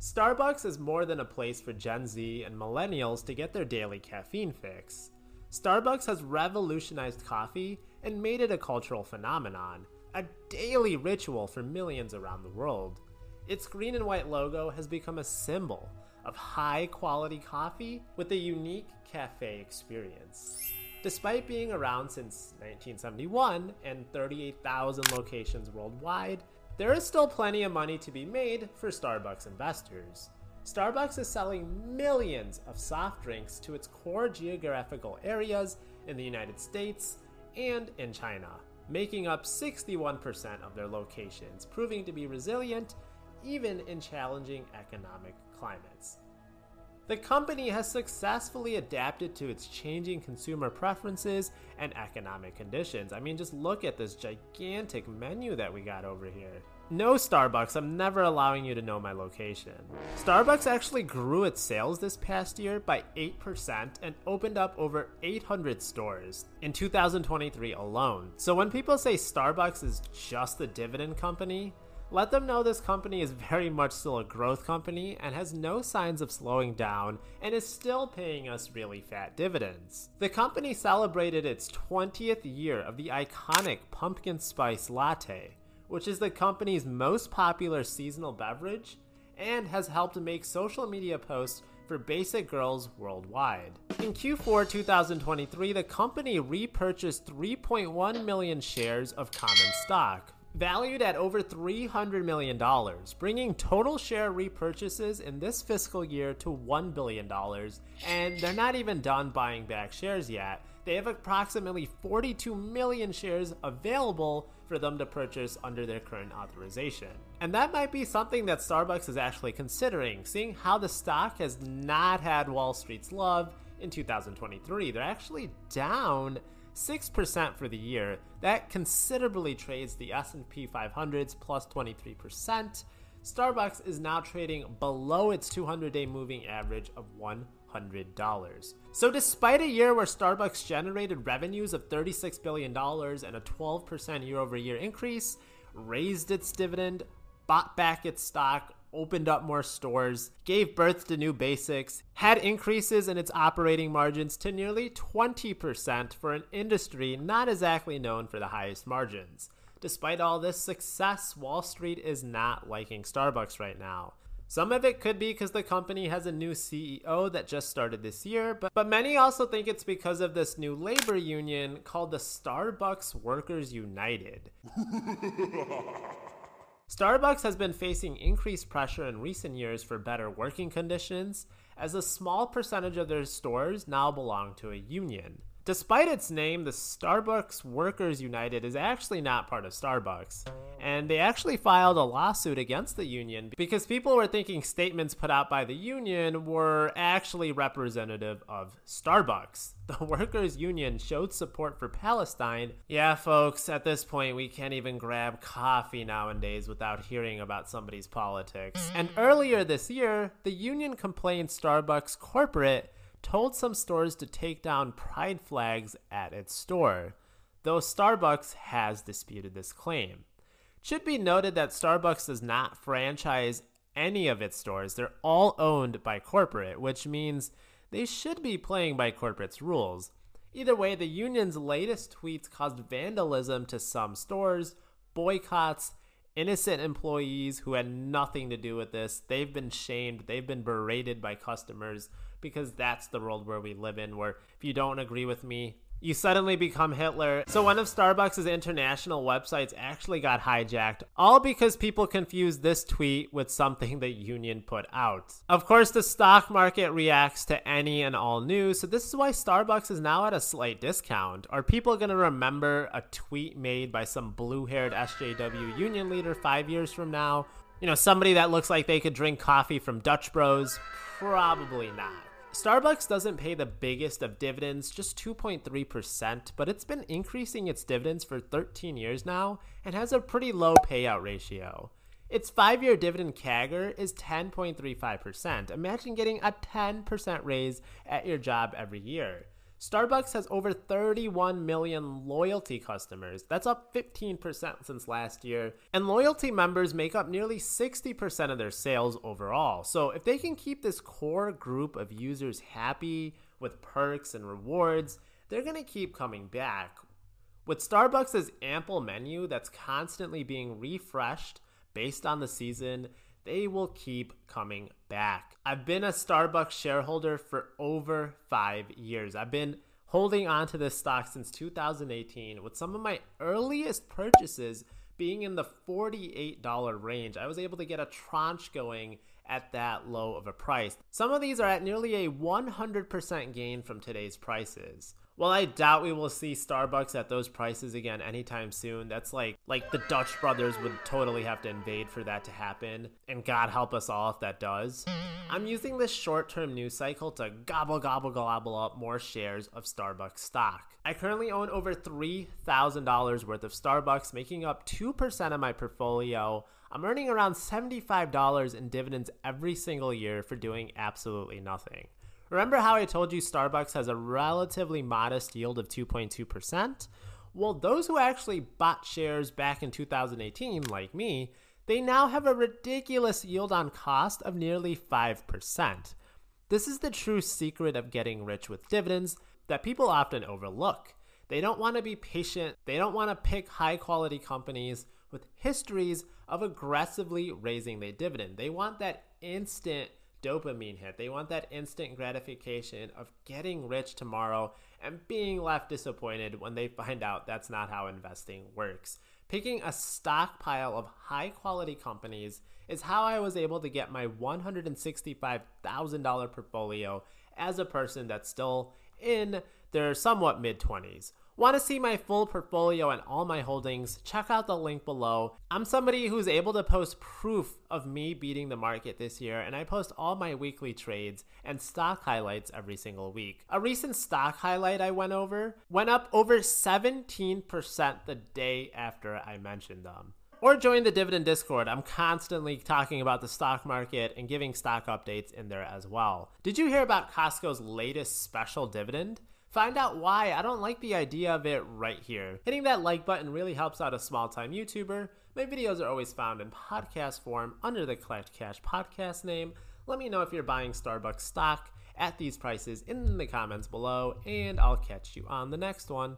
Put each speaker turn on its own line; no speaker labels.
Starbucks is more than a place for Gen Z and millennials to get their daily caffeine fix. Starbucks has revolutionized coffee and made it a cultural phenomenon, a daily ritual for millions around the world. Its green and white logo has become a symbol of high quality coffee with a unique cafe experience. Despite being around since 1971 and 38,000 locations worldwide, there is still plenty of money to be made for Starbucks investors. Starbucks is selling millions of soft drinks to its core geographical areas in the United States and in China, making up 61% of their locations, proving to be resilient even in challenging economic climates. The company has successfully adapted to its changing consumer preferences and economic conditions. I mean, just look at this gigantic menu that we got over here. No Starbucks, I'm never allowing you to know my location. Starbucks actually grew its sales this past year by 8% and opened up over 800 stores in 2023 alone. So when people say Starbucks is just a dividend company, let them know this company is very much still a growth company and has no signs of slowing down and is still paying us really fat dividends. The company celebrated its 20th year of the iconic pumpkin spice latte, which is the company's most popular seasonal beverage and has helped make social media posts for basic girls worldwide. In Q4 2023, the company repurchased 3.1 million shares of common stock valued at over $300 million, bringing total share repurchases in this fiscal year to $1 billion. And they're not even done buying back shares yet. They have approximately 42 million shares available for them to purchase under their current authorization. And that might be something that Starbucks is actually considering, seeing how the stock has not had Wall Street's love in 2023. They're actually down 6% for the year. That considerably trades the S&P 500's plus 23%. Starbucks is now trading below its 200-day moving average of $100. So despite a year where Starbucks generated revenues of $36 billion and a 12% year-over-year increase, raised its dividend, bought back its stock, opened up more stores, gave birth to new basics, had increases in its operating margins to nearly 20% for an industry not exactly known for the highest margins. Despite all this success, Wall Street is not liking Starbucks right now. Some of it could be because the company has a new CEO that just started this year, but, but many also think it's because of this new labor union called the Starbucks Workers United. Starbucks has been facing increased pressure in recent years for better working conditions, as a small percentage of their stores now belong to a union. Despite its name, the Starbucks Workers United is actually not part of Starbucks. And they actually filed a lawsuit against the union because people were thinking statements put out by the union were actually representative of Starbucks. The workers' union showed support for Palestine. Yeah, folks, at this point, we can't even grab coffee nowadays without hearing about somebody's politics. And earlier this year, the union complained Starbucks corporate told some stores to take down pride flags at its store, though Starbucks has disputed this claim. It should be noted that Starbucks does not franchise any of its stores. They're all owned by corporate, which means they should be playing by corporate's rules. Either way, the union's latest tweets caused vandalism to some stores, boycotts, innocent employees who had nothing to do with this. They've been shamed, they've been berated by customers because that's the world where we live in, where if you don't agree with me, you suddenly become Hitler. So one of Starbucks' international websites actually got hijacked, all because people confused this tweet with something the union put out. Of course, the stock market reacts to any and all news, so this is why Starbucks is now at a slight discount. Are people going to remember a tweet made by some blue-haired SJW union leader 5 years from now? You know, somebody that looks like they could drink coffee from Dutch Bros? Probably not. Starbucks doesn't pay the biggest of dividends, just 2.3%, but it's been increasing its dividends for 13 years now and has a pretty low payout ratio. Its five year dividend CAGR is 10.35%. Imagine getting a 10% raise at your job every year. Starbucks has over 31 million loyalty customers. That's up 15% since last year. And loyalty members make up nearly 60% of their sales overall. So if they can keep this core group of users happy with perks and rewards, they're going to keep coming back. With Starbucks' ample menu that's constantly being refreshed based on the season, they will keep coming back. I've been a Starbucks shareholder for over five years. I've been holding on to this stock since 2018 with some of my earliest purchases being in the $48 range. I was able to get a tranche going at that low of a price. Some of these are at nearly a 100% gain from today's prices. Well, I doubt we will see Starbucks at those prices again anytime soon. That's like like the Dutch brothers would totally have to invade for that to happen, and God help us all if that does. I'm using this short-term news cycle to gobble gobble gobble up more shares of Starbucks stock. I currently own over $3,000 worth of Starbucks, making up 2% of my portfolio. I'm earning around $75 in dividends every single year for doing absolutely nothing. Remember how I told you Starbucks has a relatively modest yield of 2.2%? Well, those who actually bought shares back in 2018, like me, they now have a ridiculous yield on cost of nearly 5%. This is the true secret of getting rich with dividends that people often overlook. They don't want to be patient, they don't want to pick high quality companies with histories of aggressively raising their dividend. They want that instant dopamine hit. They want that instant gratification of getting rich tomorrow and being left disappointed when they find out that's not how investing works. Picking a stockpile of high quality companies is how I was able to get my $165,000 portfolio as a person that's still in their somewhat mid 20s. Want to see my full portfolio and all my holdings? Check out the link below. I'm somebody who's able to post proof of me beating the market this year, and I post all my weekly trades and stock highlights every single week. A recent stock highlight I went over went up over 17% the day after I mentioned them or join the dividend discord i'm constantly talking about the stock market and giving stock updates in there as well did you hear about costco's latest special dividend Find out why I don't like the idea of it right here. Hitting that like button really helps out a small time YouTuber. My videos are always found in podcast form under the Collect Cash podcast name. Let me know if you're buying Starbucks stock at these prices in the comments below, and I'll catch you on the next one.